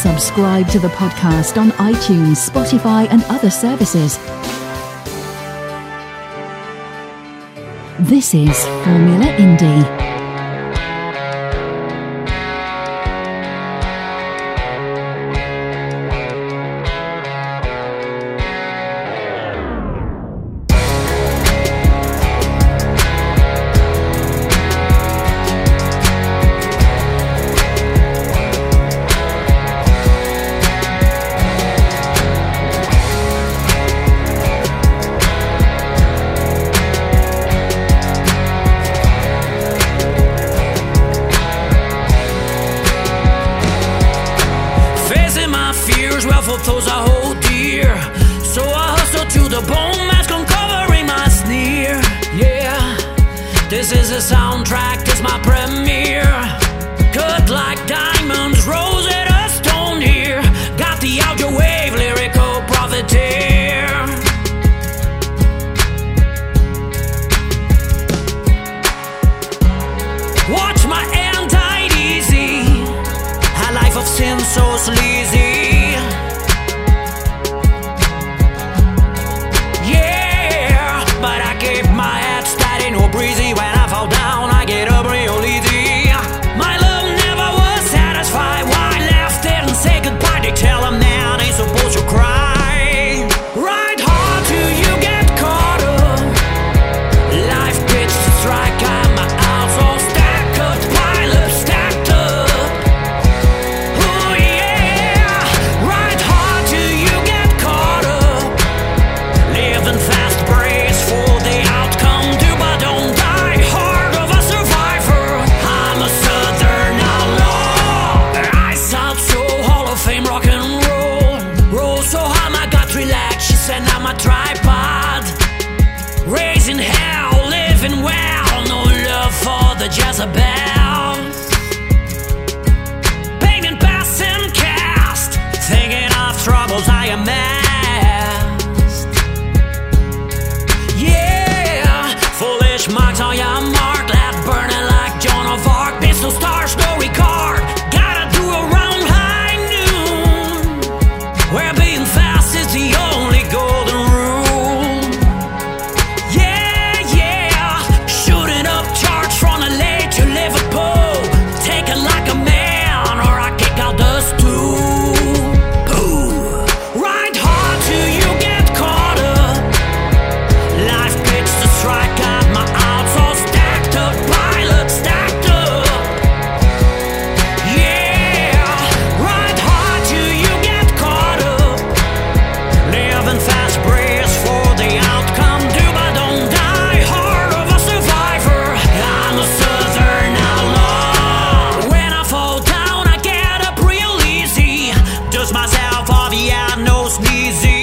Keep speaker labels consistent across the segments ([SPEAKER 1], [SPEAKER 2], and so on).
[SPEAKER 1] Subscribe to the podcast on iTunes, Spotify, and other services. This is Formula Indie.
[SPEAKER 2] i
[SPEAKER 3] know music.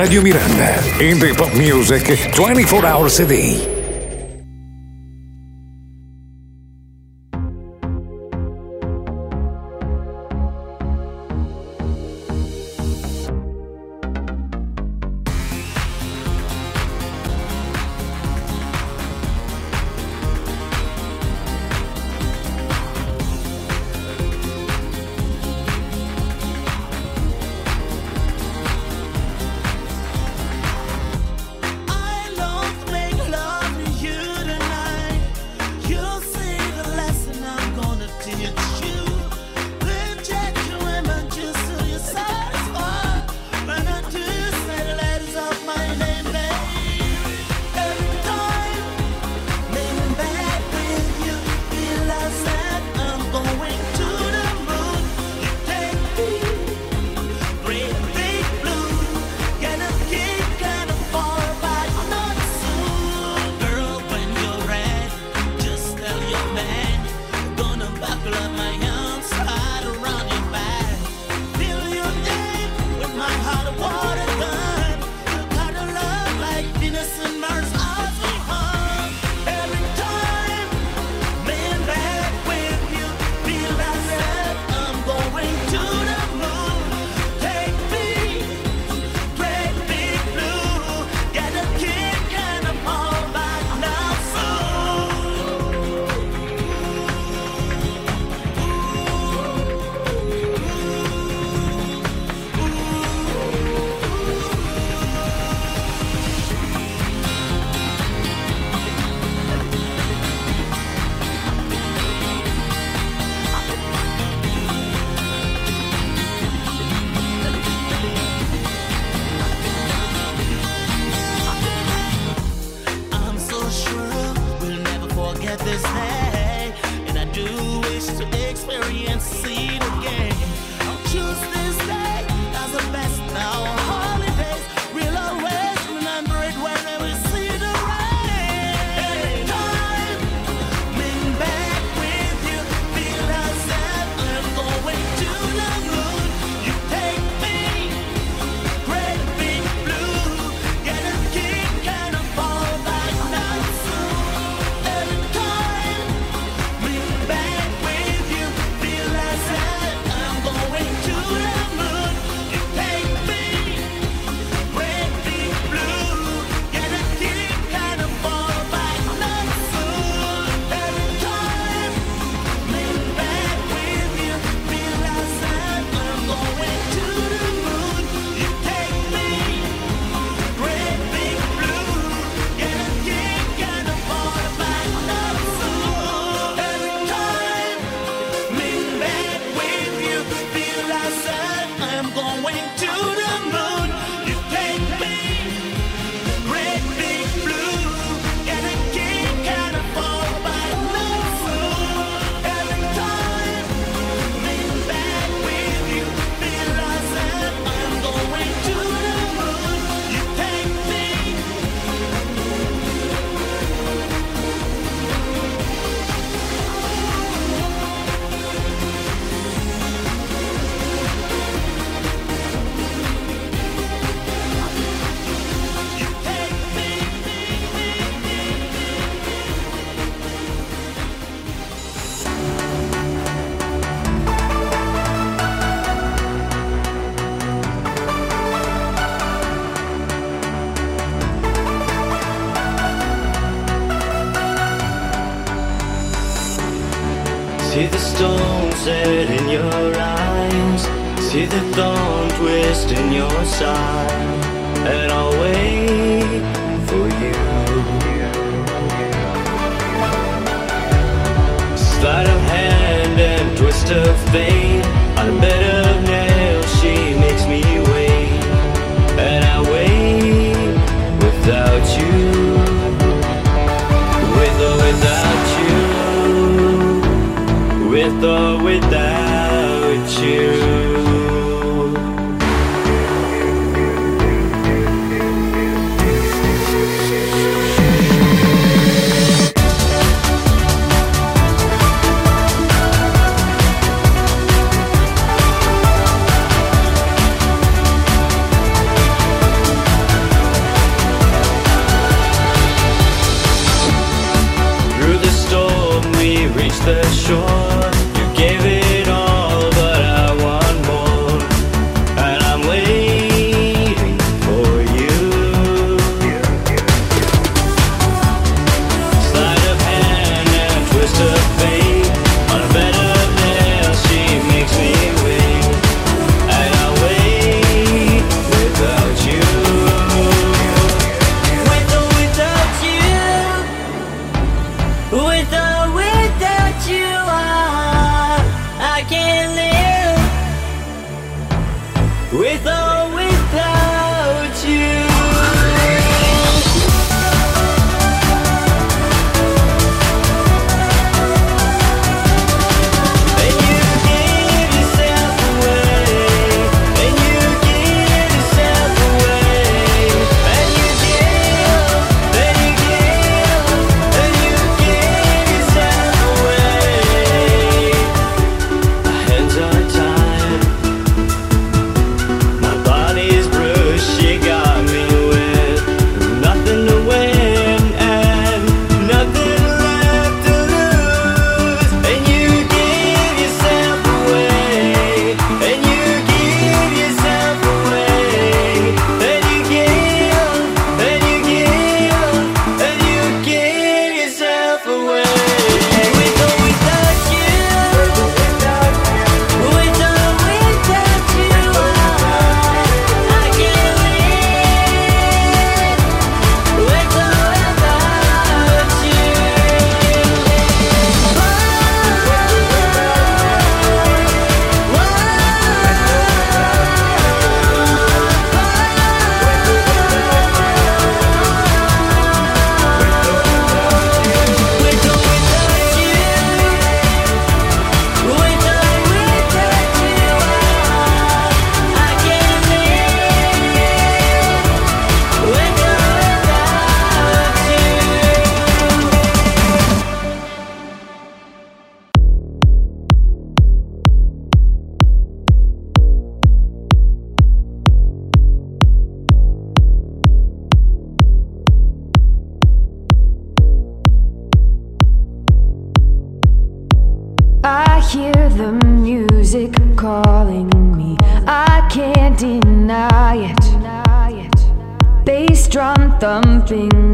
[SPEAKER 4] Radio Miranda. Indie pop music 24 hours a day.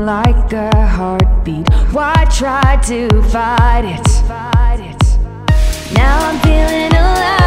[SPEAKER 5] like a
[SPEAKER 6] heartbeat Why try to fight it? Now I'm feeling alive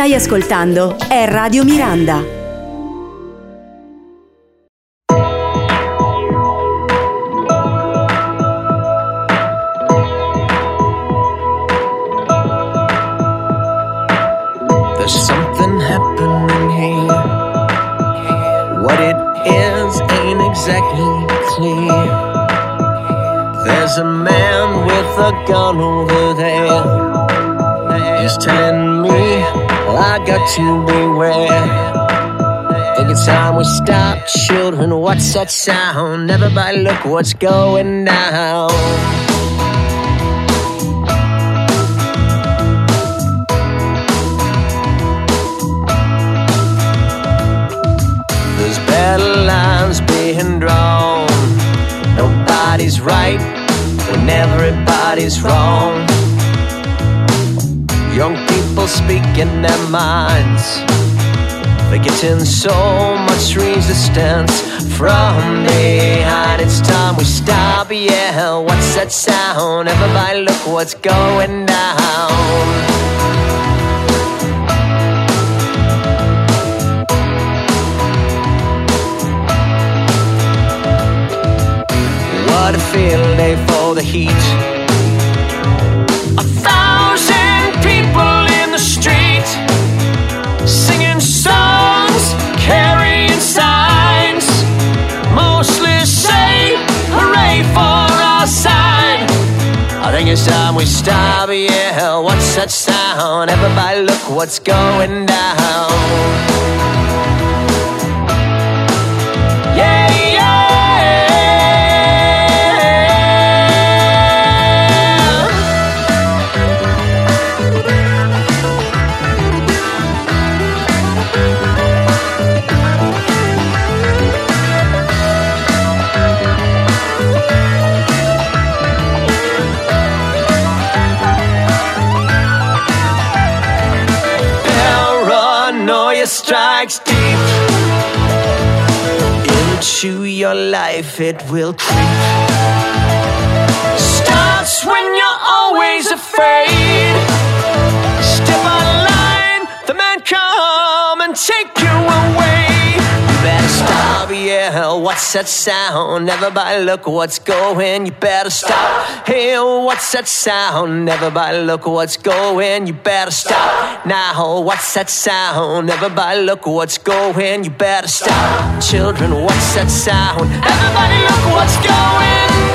[SPEAKER 7] stai ascoltando è Radio Miranda.
[SPEAKER 8] What's that sound? Everybody, look what's going down. There's battle lines being drawn. Nobody's right when everybody's wrong. Young people speaking their minds. They're getting so much resistance from behind. It's time we stop. Yeah, what's that sound? Everybody, look what's going down. What a day for the heat. It's time we stop. Yeah, what's that sound? Everybody, look what's going down. Into your life, it will creep. Starts when What's that sound? Everybody, look what's going. You better stop. Hey, what's that sound? Everybody, look what's going. You better stop. Now, what's that sound? Everybody, look what's going. You better stop. Children, what's that sound? Everybody, look what's going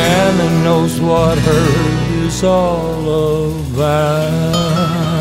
[SPEAKER 9] Anna knows what hurt is all about.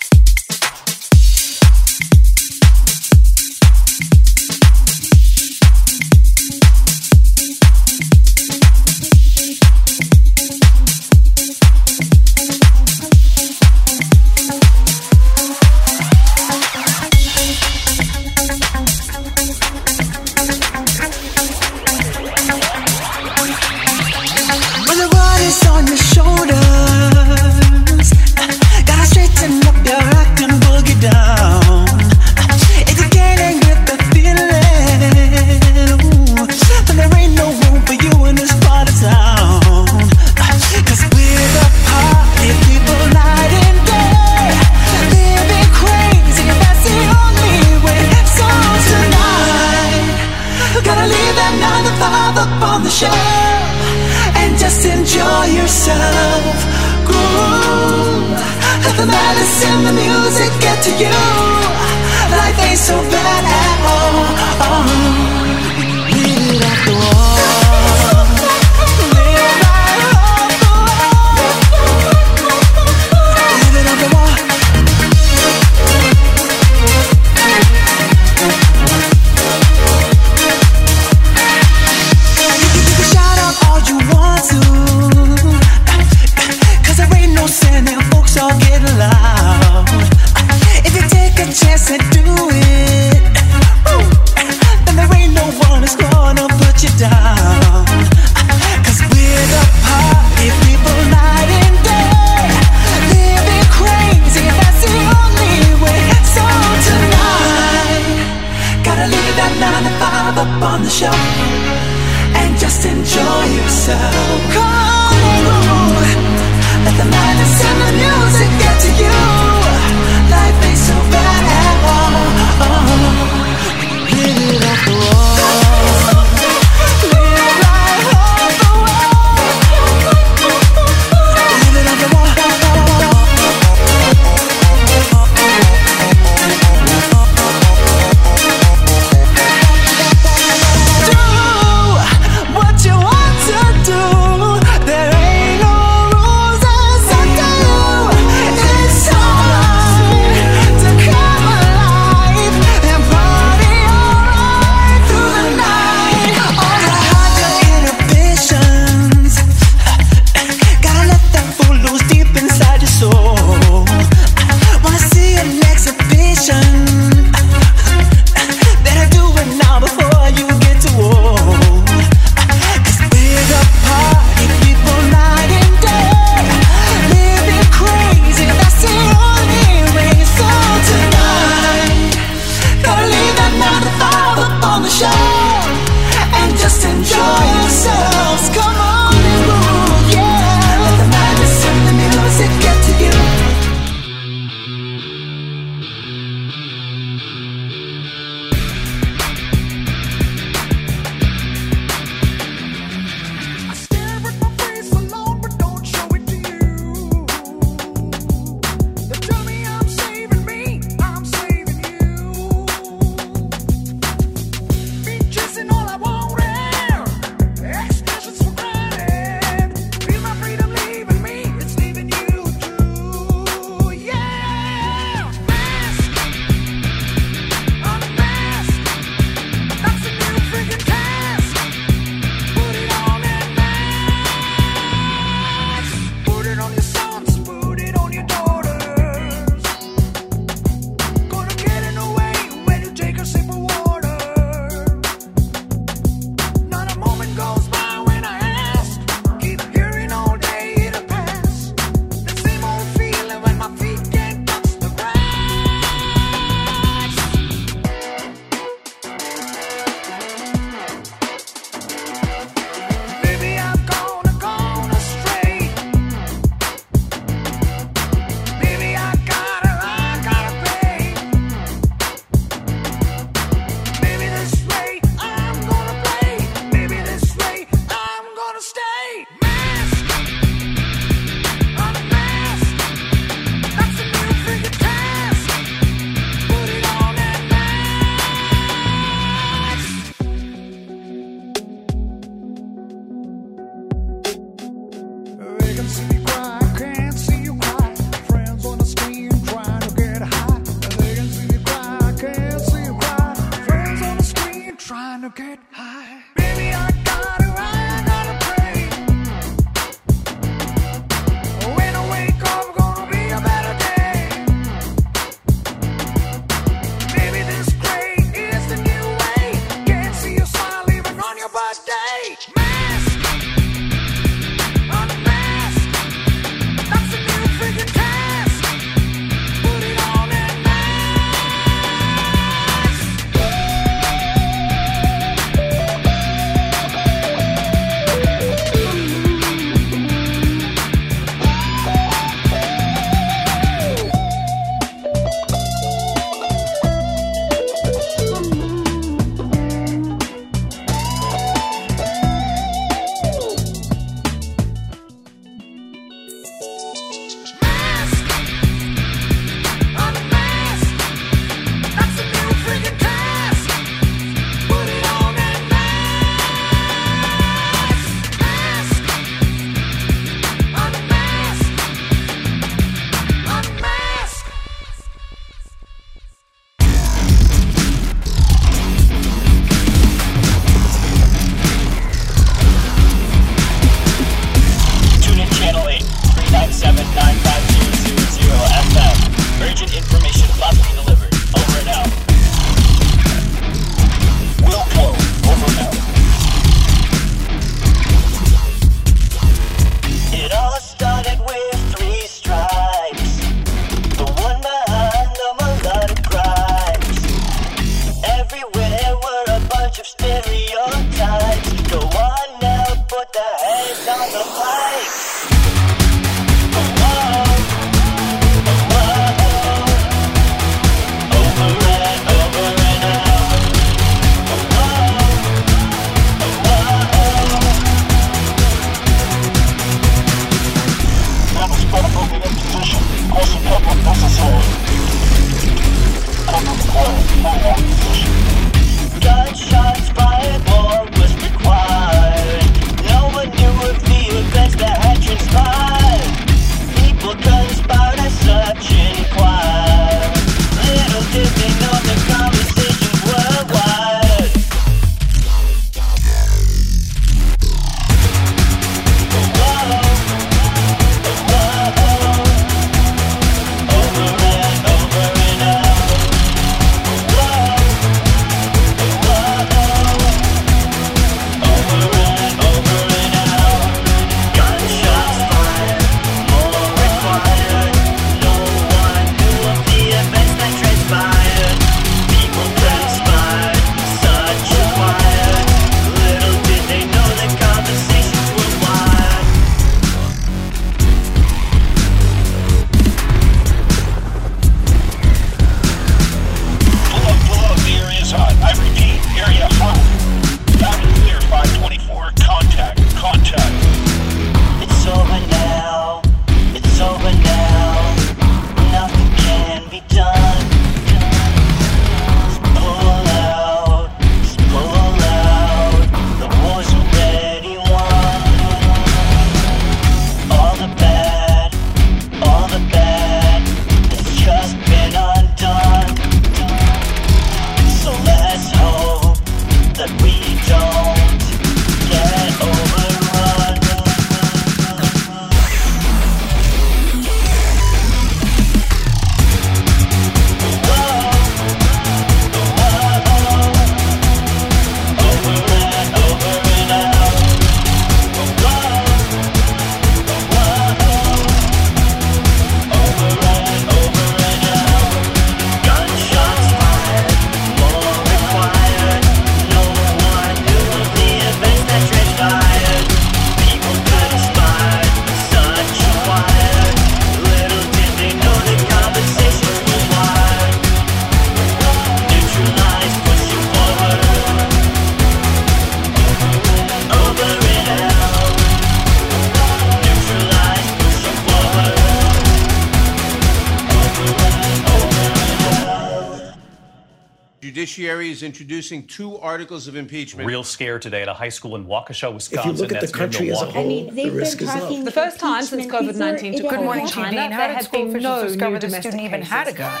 [SPEAKER 10] introducing two articles of impeachment.
[SPEAKER 11] Real scare today at a high school in Waukesha, Wisconsin.
[SPEAKER 10] If you look at the country as a whole, I mean, the risk is low.
[SPEAKER 12] The first time since
[SPEAKER 13] COVID-19
[SPEAKER 12] Good
[SPEAKER 13] morning,
[SPEAKER 12] China, there
[SPEAKER 13] had
[SPEAKER 12] been no new domestic
[SPEAKER 13] student even had a gun.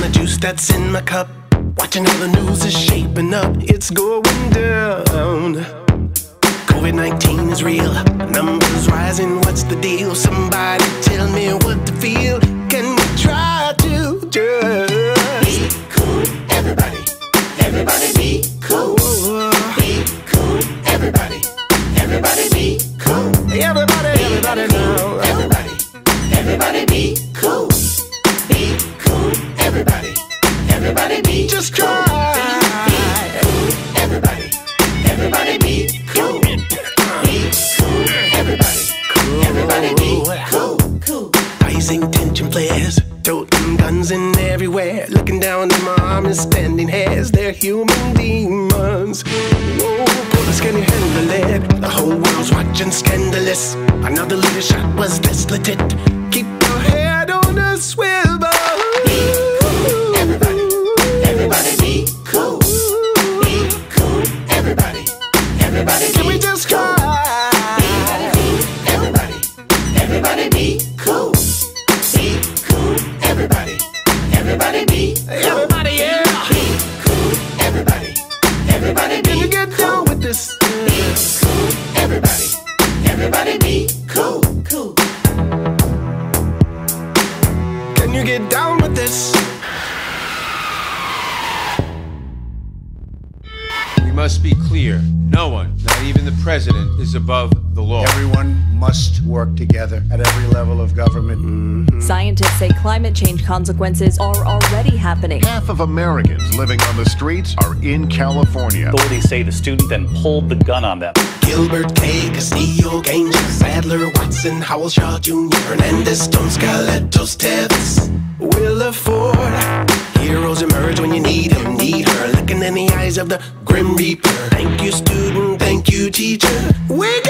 [SPEAKER 14] the juice that's in my cup. Watching how the news is shaping up, it's going down. COVID 19 is real, numbers rising, what's the deal? Somebody tell me what to feel. Can we try to just
[SPEAKER 15] be cool, everybody? Everybody be
[SPEAKER 16] consequences are already happening.
[SPEAKER 17] Half of Americans living on the streets are in California.
[SPEAKER 11] Authorities say the student then pulled the gun on them.
[SPEAKER 15] Gilbert K. Castillo, Gaines, Sadler, Watson, Howell, Shaw Jr., Hernandez, Stone, Scalatos, Tevez, Willa Ford. Heroes emerge when you need him, need her. Looking in the eyes of the Grim Reaper. Thank you, student. Thank you, teacher.
[SPEAKER 18] Wake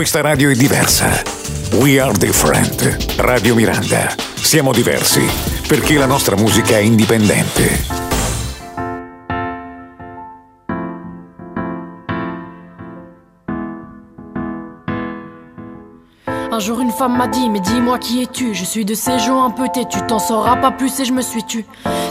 [SPEAKER 4] Questa radio è diversa. We are different. Radio Miranda. Siamo diversi perché la nostra musica è indipendente.
[SPEAKER 19] Femme m'a dit mais dis-moi qui es-tu? Je suis de ces gens un peu têtus T'en sauras pas plus et je me suis tu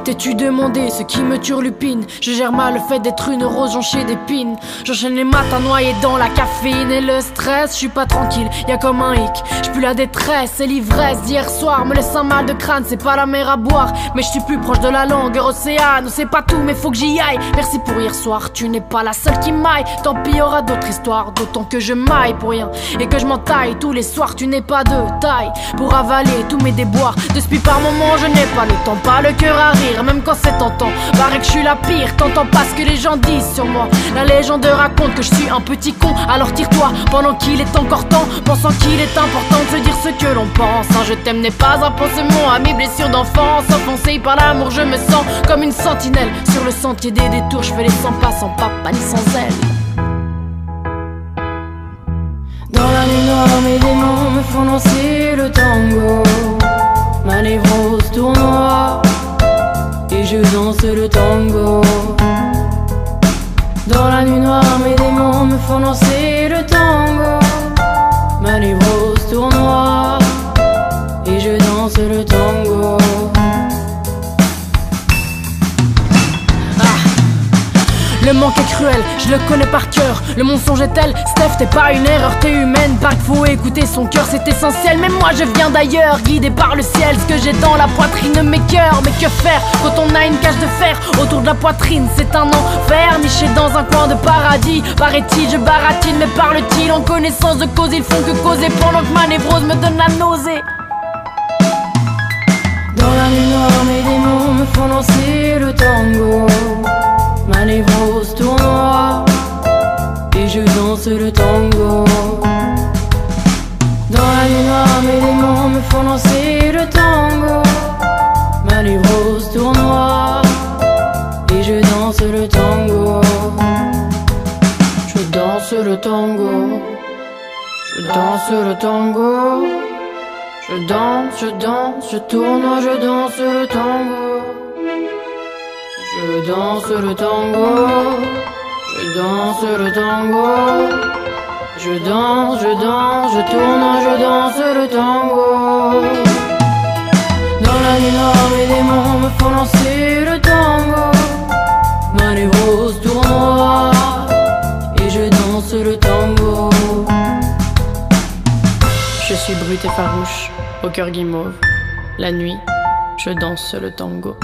[SPEAKER 19] T'es-tu demandé ce qui me turlupine? Je gère mal le fait d'être une rose jonchée d'épines J'enchaîne les matins noyés dans la caféine Et le stress, je suis pas tranquille, y a comme un hic. Je plus la détresse et l'ivresse d'hier soir Me laisse un mal de crâne, c'est pas la mer à boire. Mais je suis plus proche de la langue océane C'est pas tout mais faut que j'y aille. Merci pour hier soir, tu n'es pas la seule qui m'aille. Tant pis y aura d'autres histoires D'autant que je maille pour rien. Et que je m'entaille tous les soirs Tu n'es pas de taille pour avaler tous mes déboires. Depuis par moment je n'ai pas le temps, pas le cœur à rire Même quand c'est tentant, paraît que je suis la pire T'entends pas ce que les gens disent sur moi. La légende raconte que je suis un petit con Alors tire-toi. Pendant qu'il est encore temps Pensant qu'il est important de se dire ce que l'on pense. Un je t'aime n'est pas un pansement à mes blessures d'enfance. Offensé par l'amour je me sens comme une sentinelle. Sur le sentier des détours je fais les 100 pas sans papa ni sans elle Dans la nuit noire, mes démons me font danser le tango. Ma névrose tournoie et je danse le tango. Dans la nuit noire, mes démons me font danser le tango. Ma névrose tournoie et je danse le tango. Le manque est cruel, je le connais par cœur. Le mensonge est tel, Steph, t'es pas une erreur, t'es humaine. Qu'il faut écouter son cœur, c'est essentiel. Mais moi je viens d'ailleurs, guidé par le ciel. Ce que j'ai dans la poitrine m'écœure. Mais que faire quand on a une cage de fer autour de la poitrine? C'est un enfer, niché dans un coin de paradis. Paraît-il, je baratine, mais parle-t-il? En connaissance de cause Ils font que causer pendant que ma névrose me donne la nausée. Dans la nuit noire, mes démons me font danser le tango. Ma névrose tournoie et je danse le tango. Dans la nuit noire, mes démons me font danser le tango. Ma névrose tournoie et je danse le tango. Je danse le tango. Je danse le tango. Je danse, je danse, je tourne, je danse le tango. Je danse le tango, je danse le tango, je danse, je danse, je tourne, je danse le tango. Dans la nuit noire, mes démons me font danser le tango. Ma névrose tournoie et je danse le tango. Je suis brute et farouche, au cœur guimauve. La nuit, je danse le tango.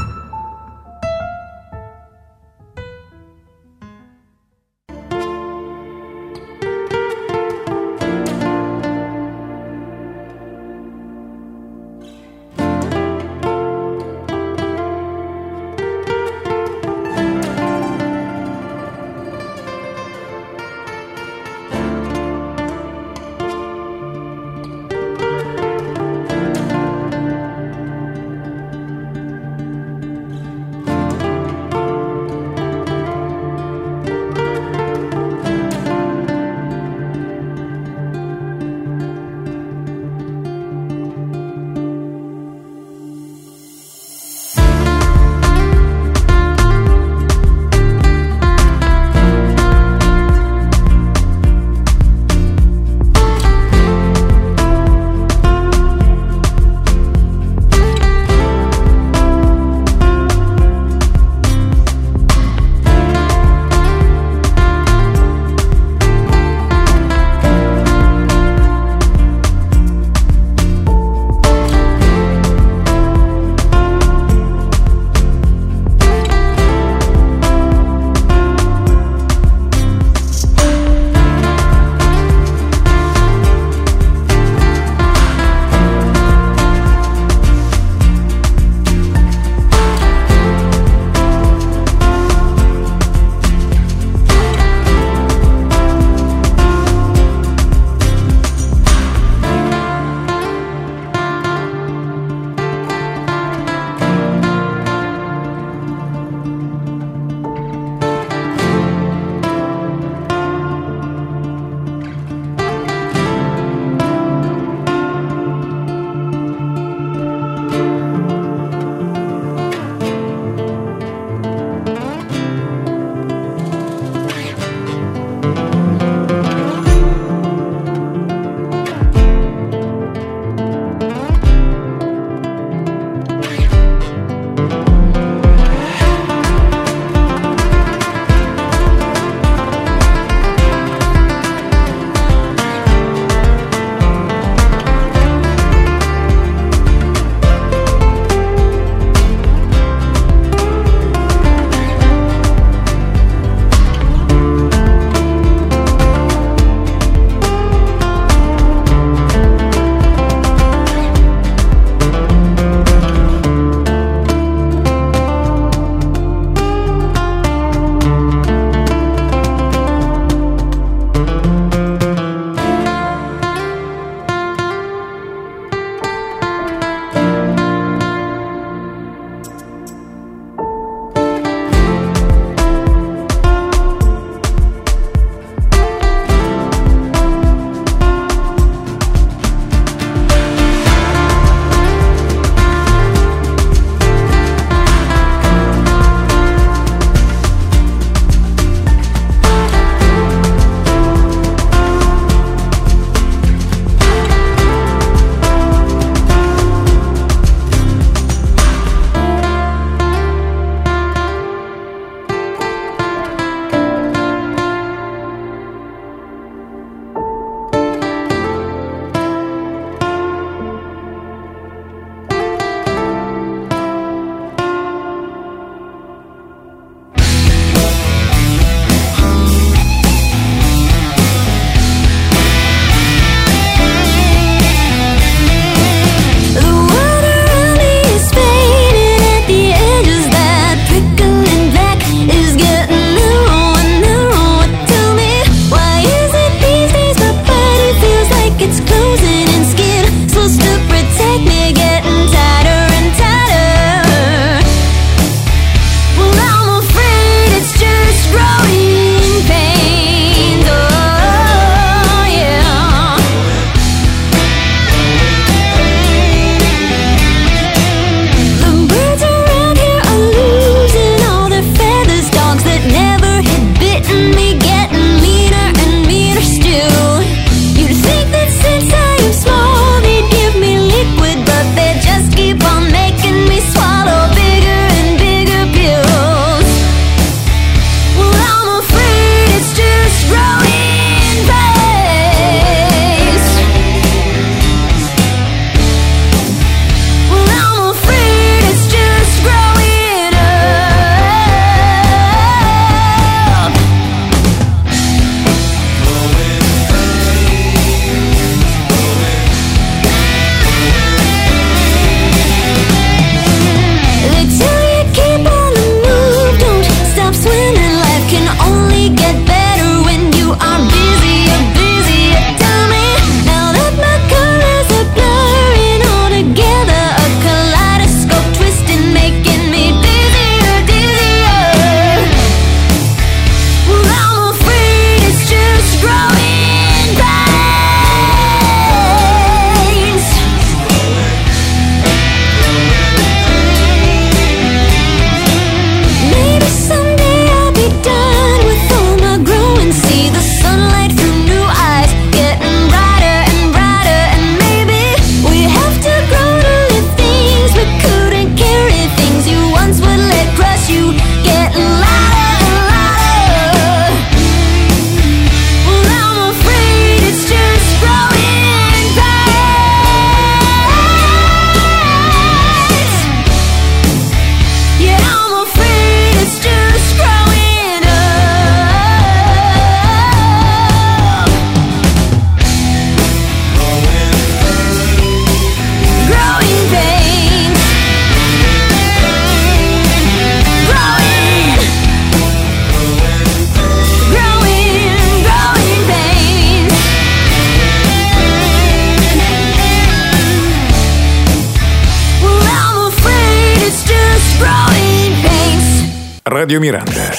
[SPEAKER 4] Radio Miranda.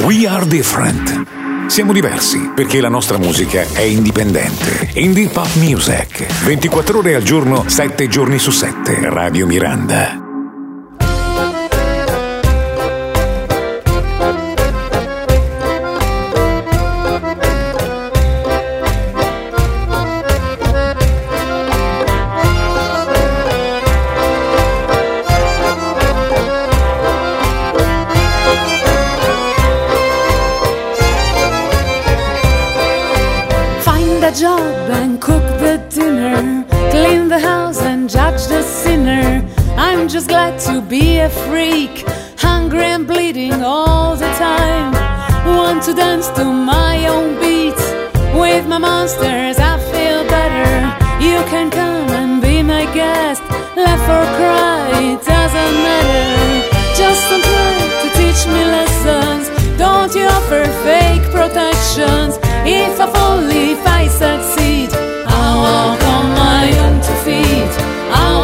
[SPEAKER 4] We are different. Siamo diversi perché la nostra musica è indipendente. Indie Pop Music. 24 ore al giorno, 7 giorni su 7. Radio Miranda.
[SPEAKER 3] Just glad to be a freak. Hungry and bleeding all the time. Want to dance to my own beat. With my monsters, I feel better. You can come and be my guest. Laugh or cry, it doesn't matter. Just don't try to teach me lessons. Don't you offer fake protections. If I fall, if I succeed, I'll walk on my own two feet. I'll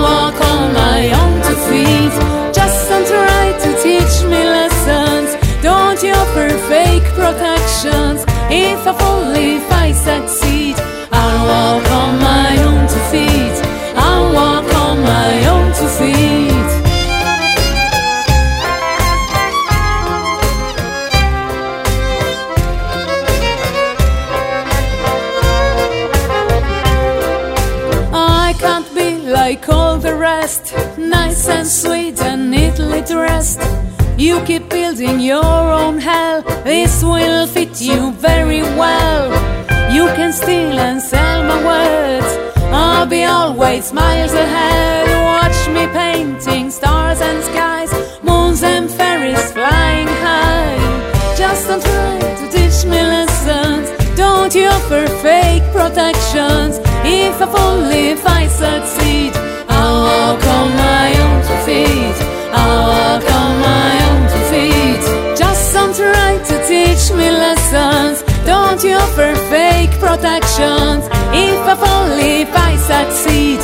[SPEAKER 3] If I fall, if I succeed, I'll walk on my own two feet. I'll walk on my own two feet. I can't be like all the rest, nice and sweet and neatly dressed. You keep building your own hell, this will fit you very well. You can steal and sell my words, I'll be always miles ahead. Watch me painting stars and skies, moons and fairies flying high. Just don't try to teach me lessons. Don't you offer fake protections? If I if I succeed, Don't you offer fake protections? If I fall, if I succeed,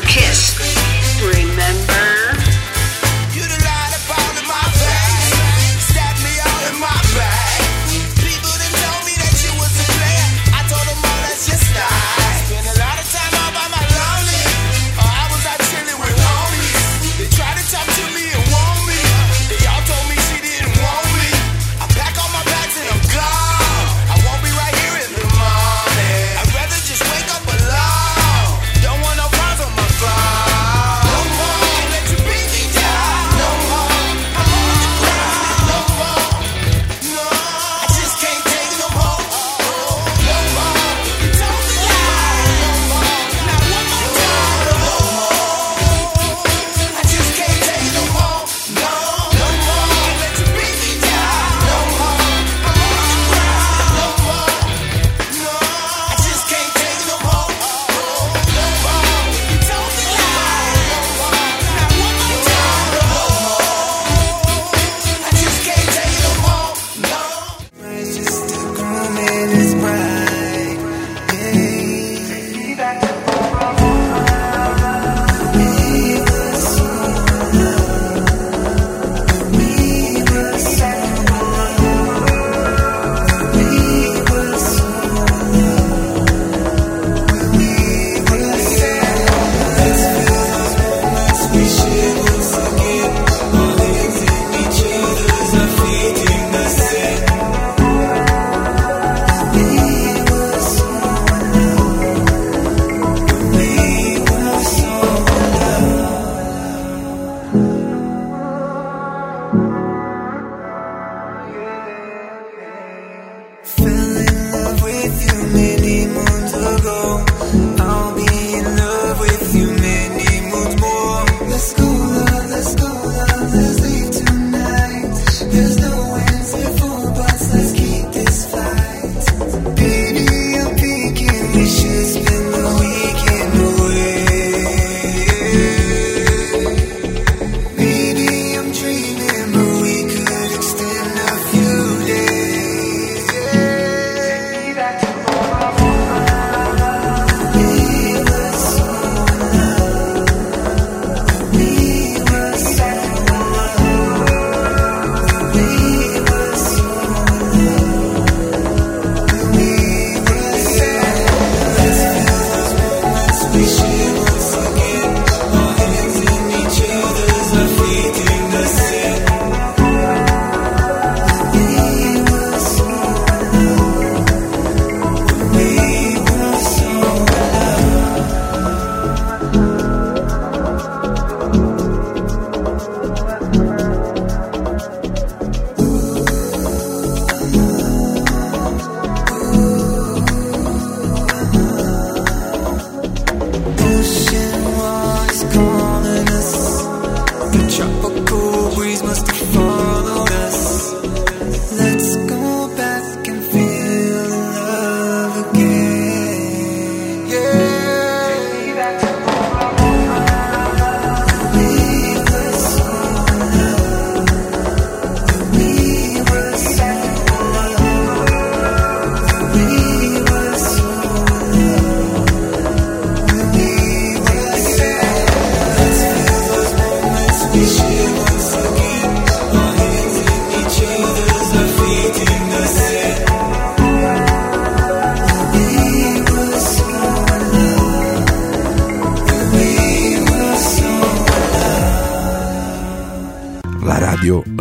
[SPEAKER 20] kiss. Remember?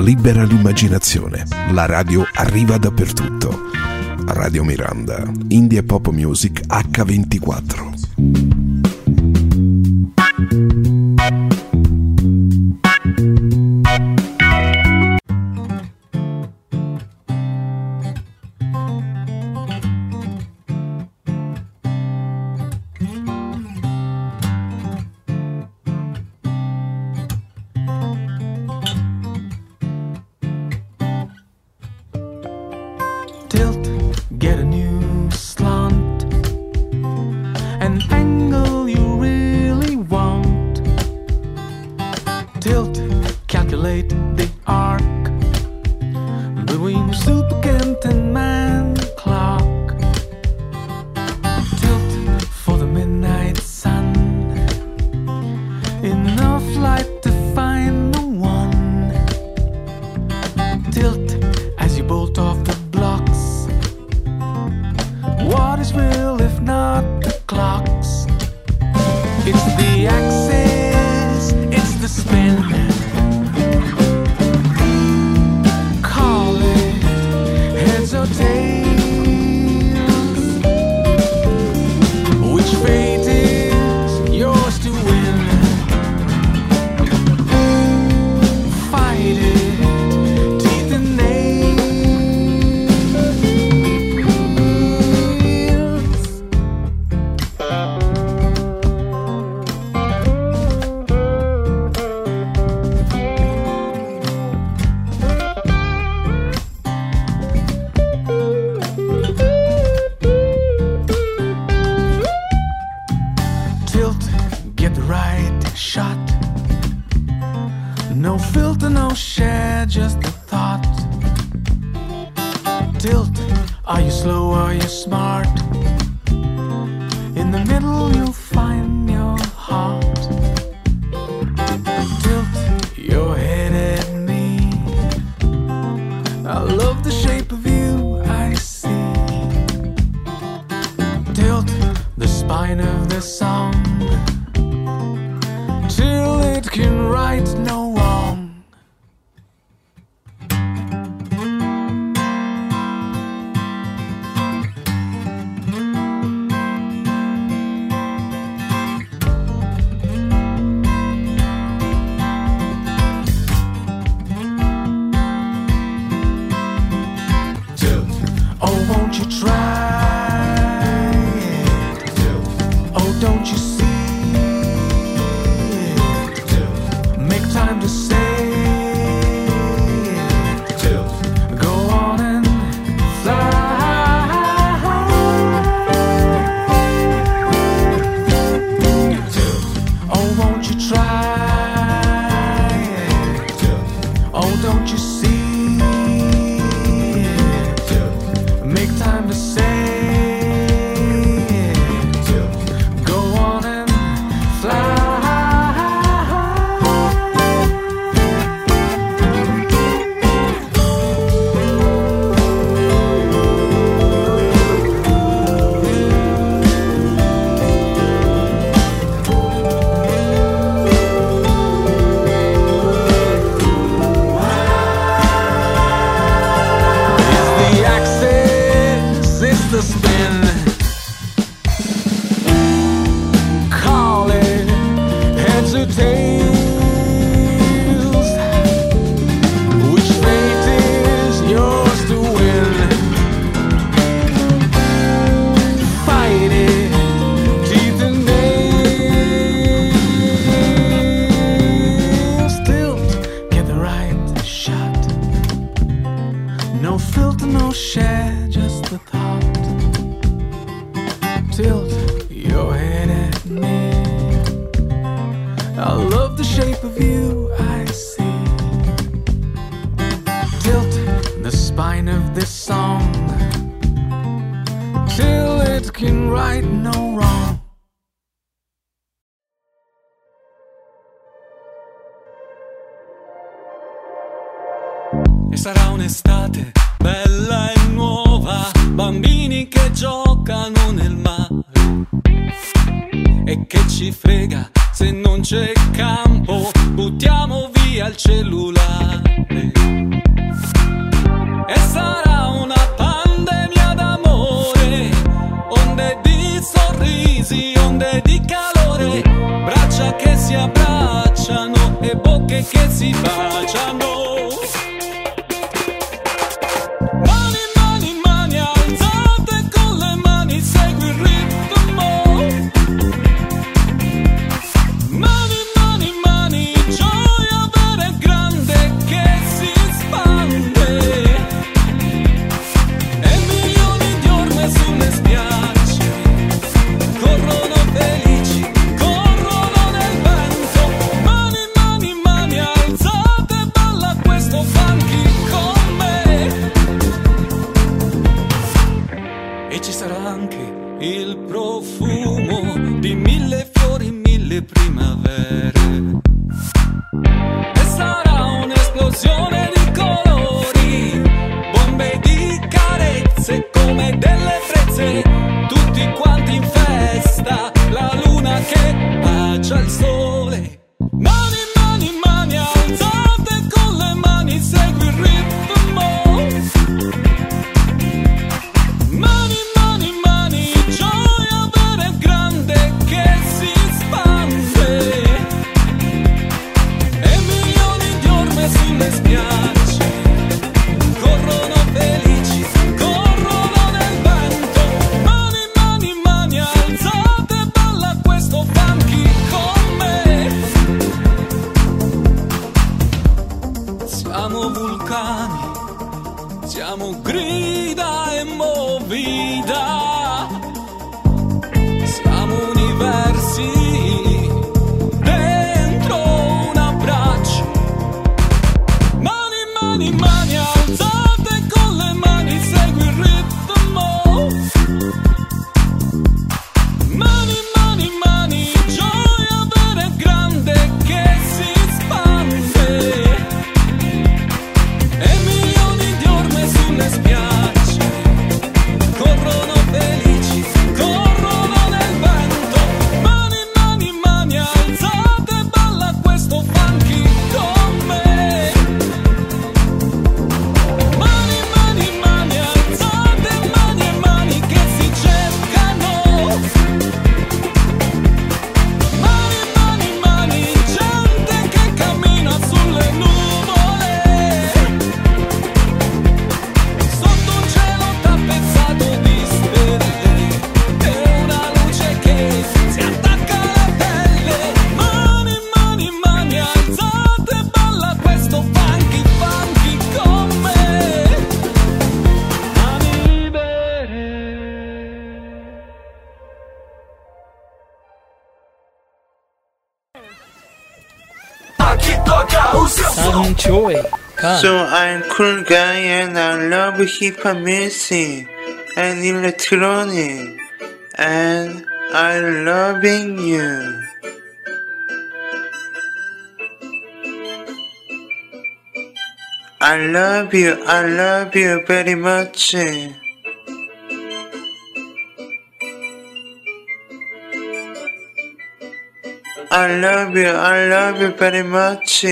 [SPEAKER 21] libera l'immaginazione. La radio arriva dappertutto. Radio Miranda, India Pop Music H24.
[SPEAKER 22] cool guy and I love hip hop music and electronic and I loving you. I love you, I love you very much. I love you, I love you very much.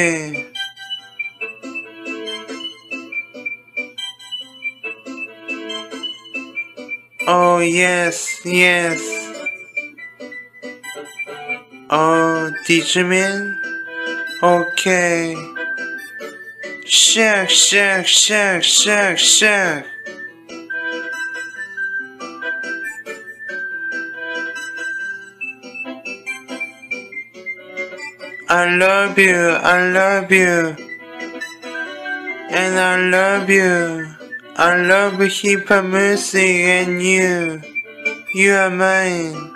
[SPEAKER 22] Oh, yes, yes. Oh, Digimon? Okay. Shake, shake, shake, shake, shake. I love you, I love you, and I love you. I love a heap of mercy and you, you are mine.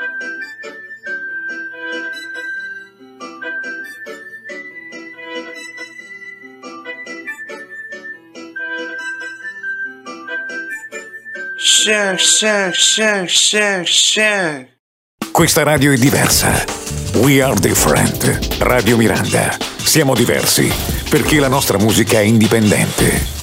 [SPEAKER 22] Share, share, share, share, share.
[SPEAKER 23] Questa radio è diversa. We are different. Radio Miranda. Siamo diversi perché la nostra musica è indipendente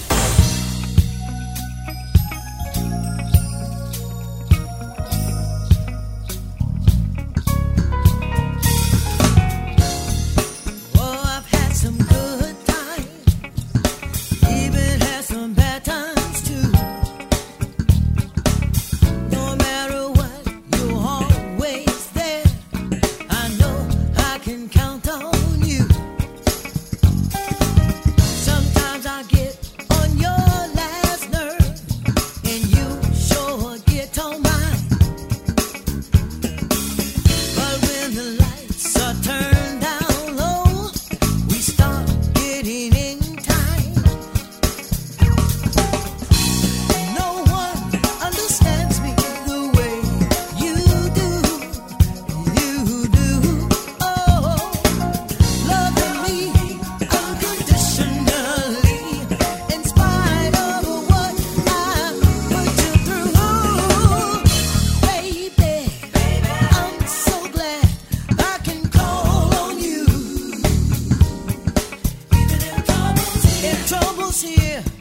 [SPEAKER 24] here.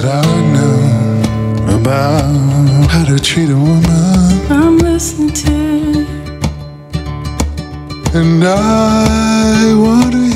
[SPEAKER 24] that I know about how to treat a woman.
[SPEAKER 3] I'm listening to.
[SPEAKER 24] And I want to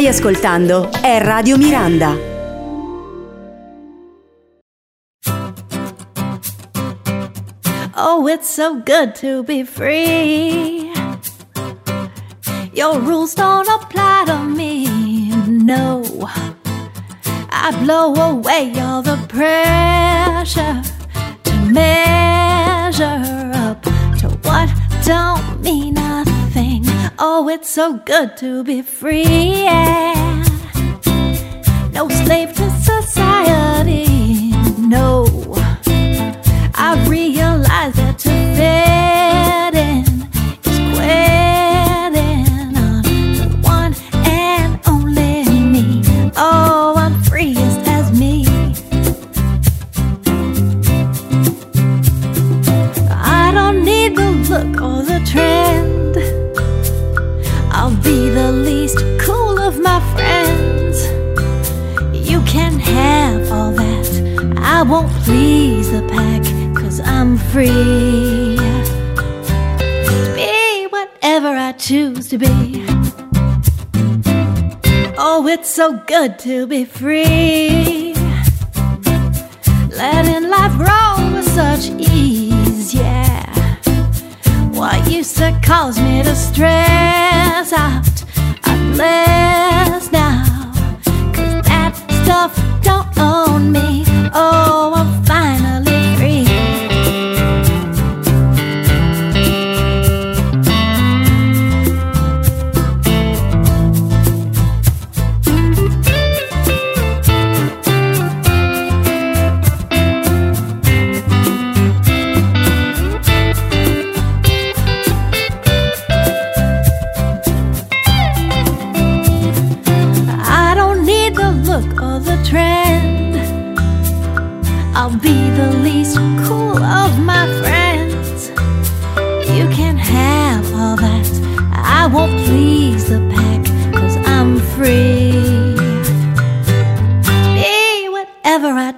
[SPEAKER 7] stai ascoltando è Radio Miranda.
[SPEAKER 6] Oh, it's so good to be free. Your rules don't apply to me, no. I blow away all the pressure to measure up to what don't mean nothing. Oh, it's so good to be free. Yeah. No slave free. To be whatever I choose to be. Oh, it's so good to be free. Letting life roll with such ease, yeah. What used to cause me to stress out, I'm blessed now. Cause that stuff don't own me. Oh, I'm finally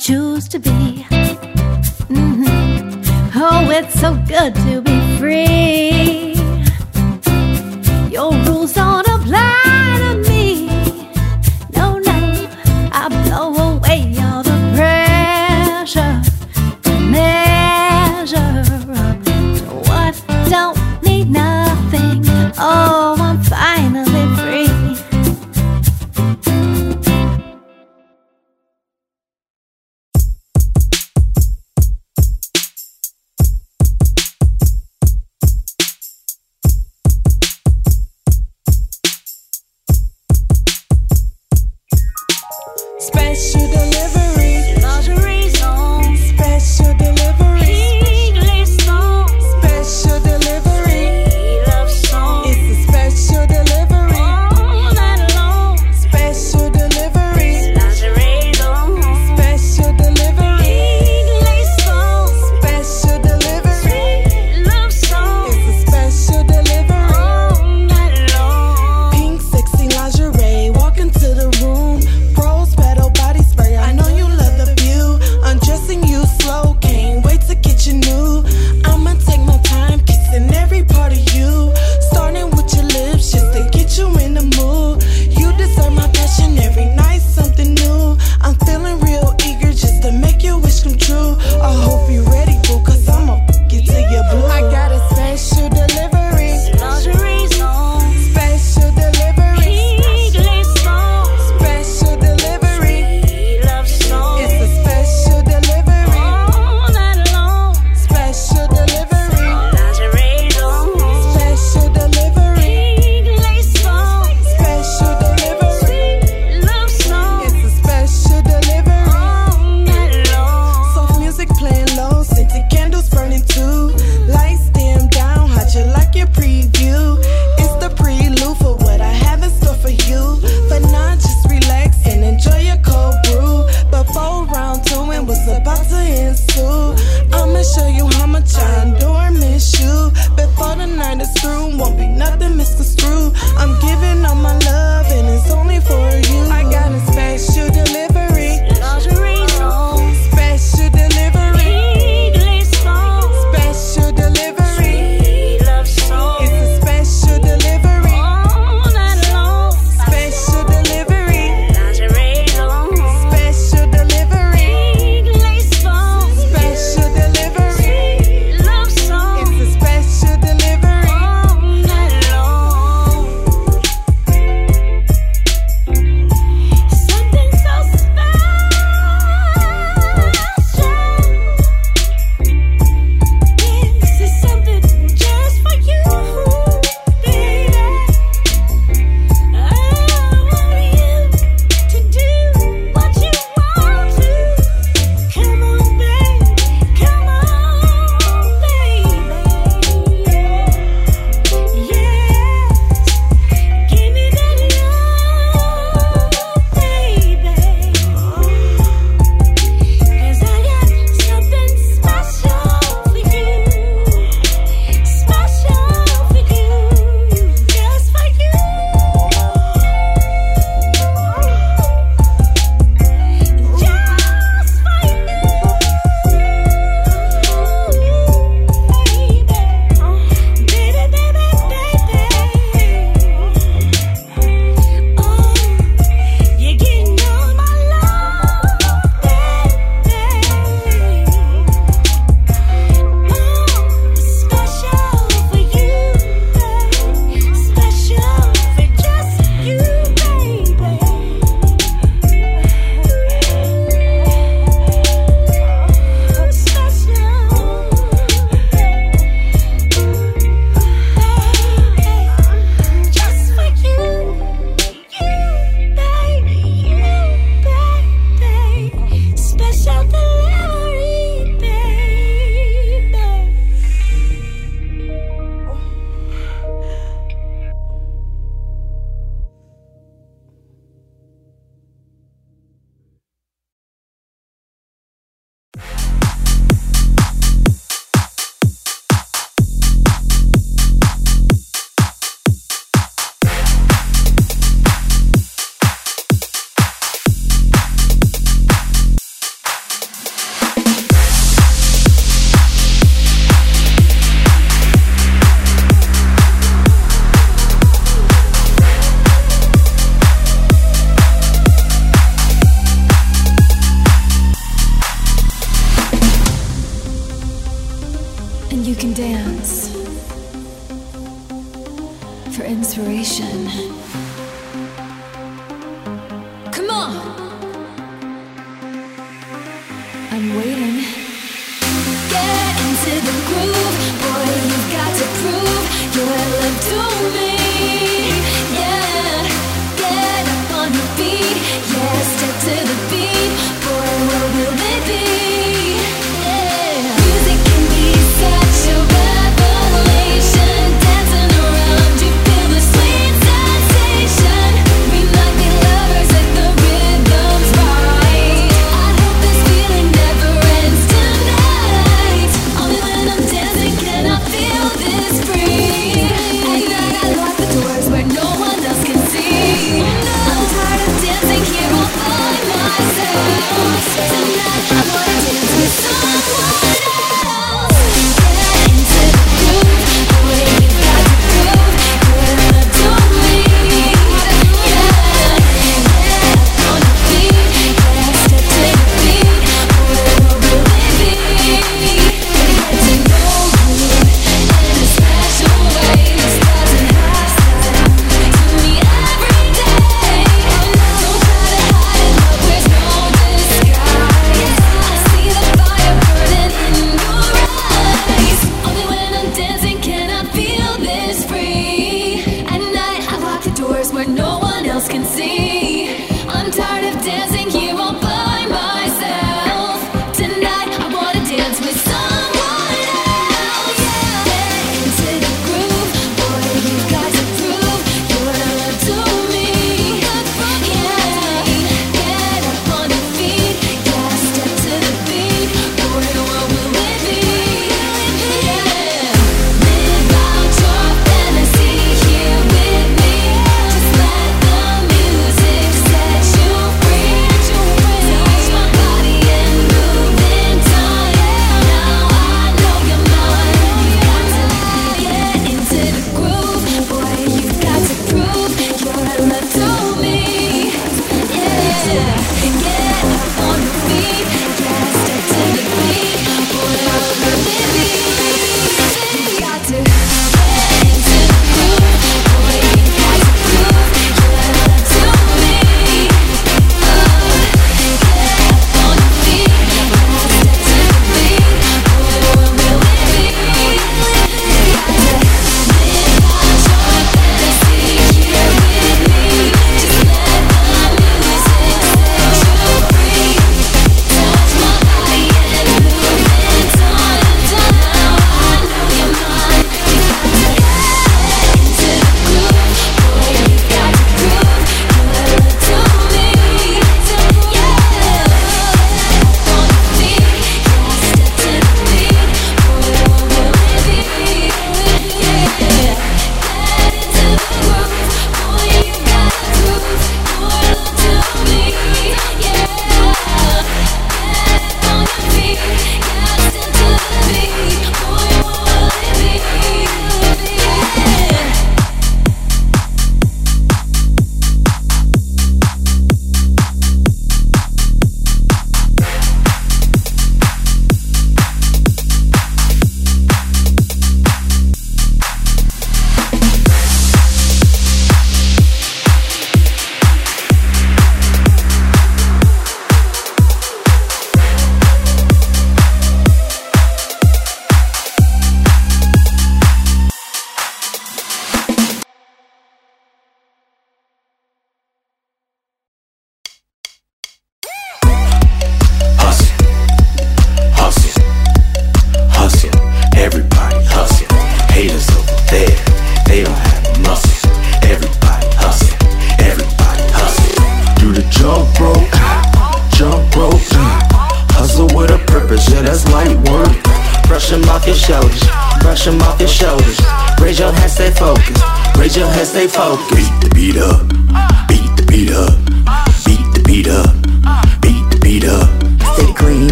[SPEAKER 6] choose to be. Mhm. Oh, it's so good to be free.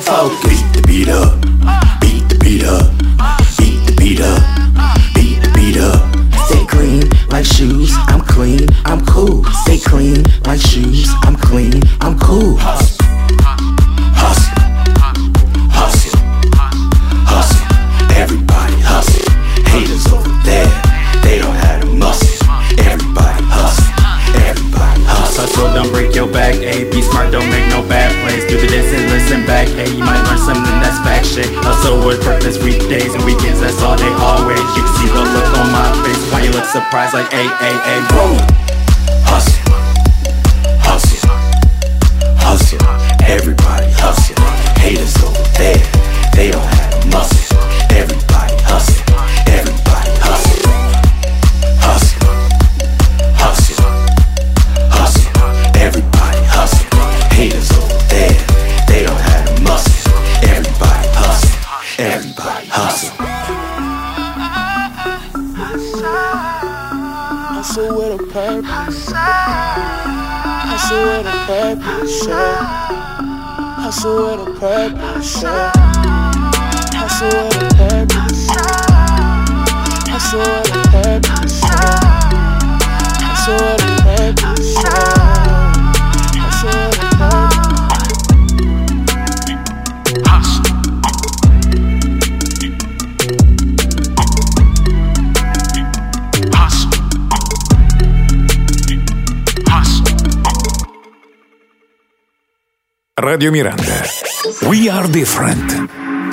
[SPEAKER 25] Stay focused.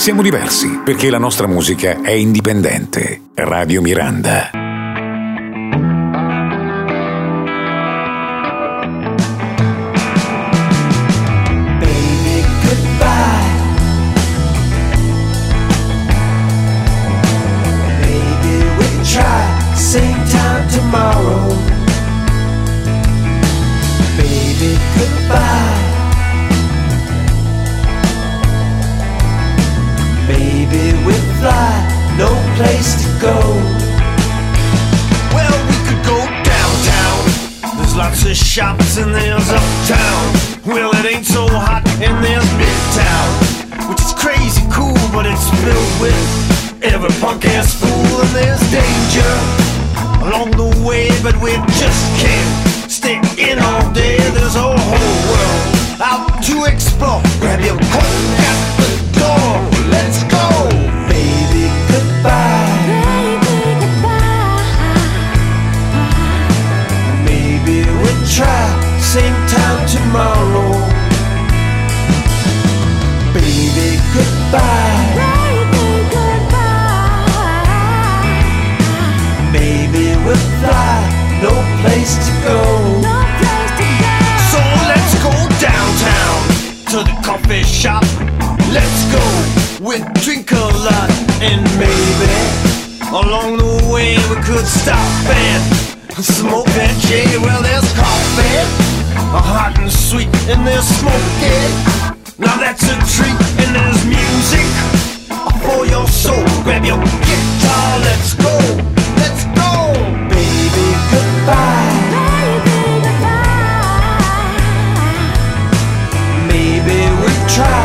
[SPEAKER 23] Siamo diversi perché la nostra musica è indipendente. Radio Miranda.
[SPEAKER 6] Place to go.
[SPEAKER 20] Well, we could go downtown. There's lots of shops and there's uptown. Well, it ain't so hot and there's midtown, which is crazy cool, but it's filled with every punk ass fool and there's danger along the way, but we just can't stay in all day. There's a whole world out to explore. Grab your coat at the door. Let's go.
[SPEAKER 6] Goodbye. Maybe we'll try same time tomorrow. Baby, goodbye. Maybe we'll fly, no place to go.
[SPEAKER 20] So let's go downtown to the coffee shop. Let's go, we drink a lot, and maybe along the way we could stop and smoke that J. Well, there's coffee, hot and sweet, and there's smoking. Now that's a treat, and there's music for your soul. Grab your guitar, let's go, let's go,
[SPEAKER 6] baby. Goodbye. Maybe we'll try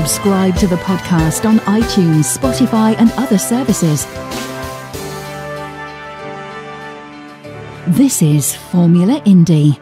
[SPEAKER 26] Subscribe to the podcast on iTunes, Spotify, and other services. This is Formula Indie.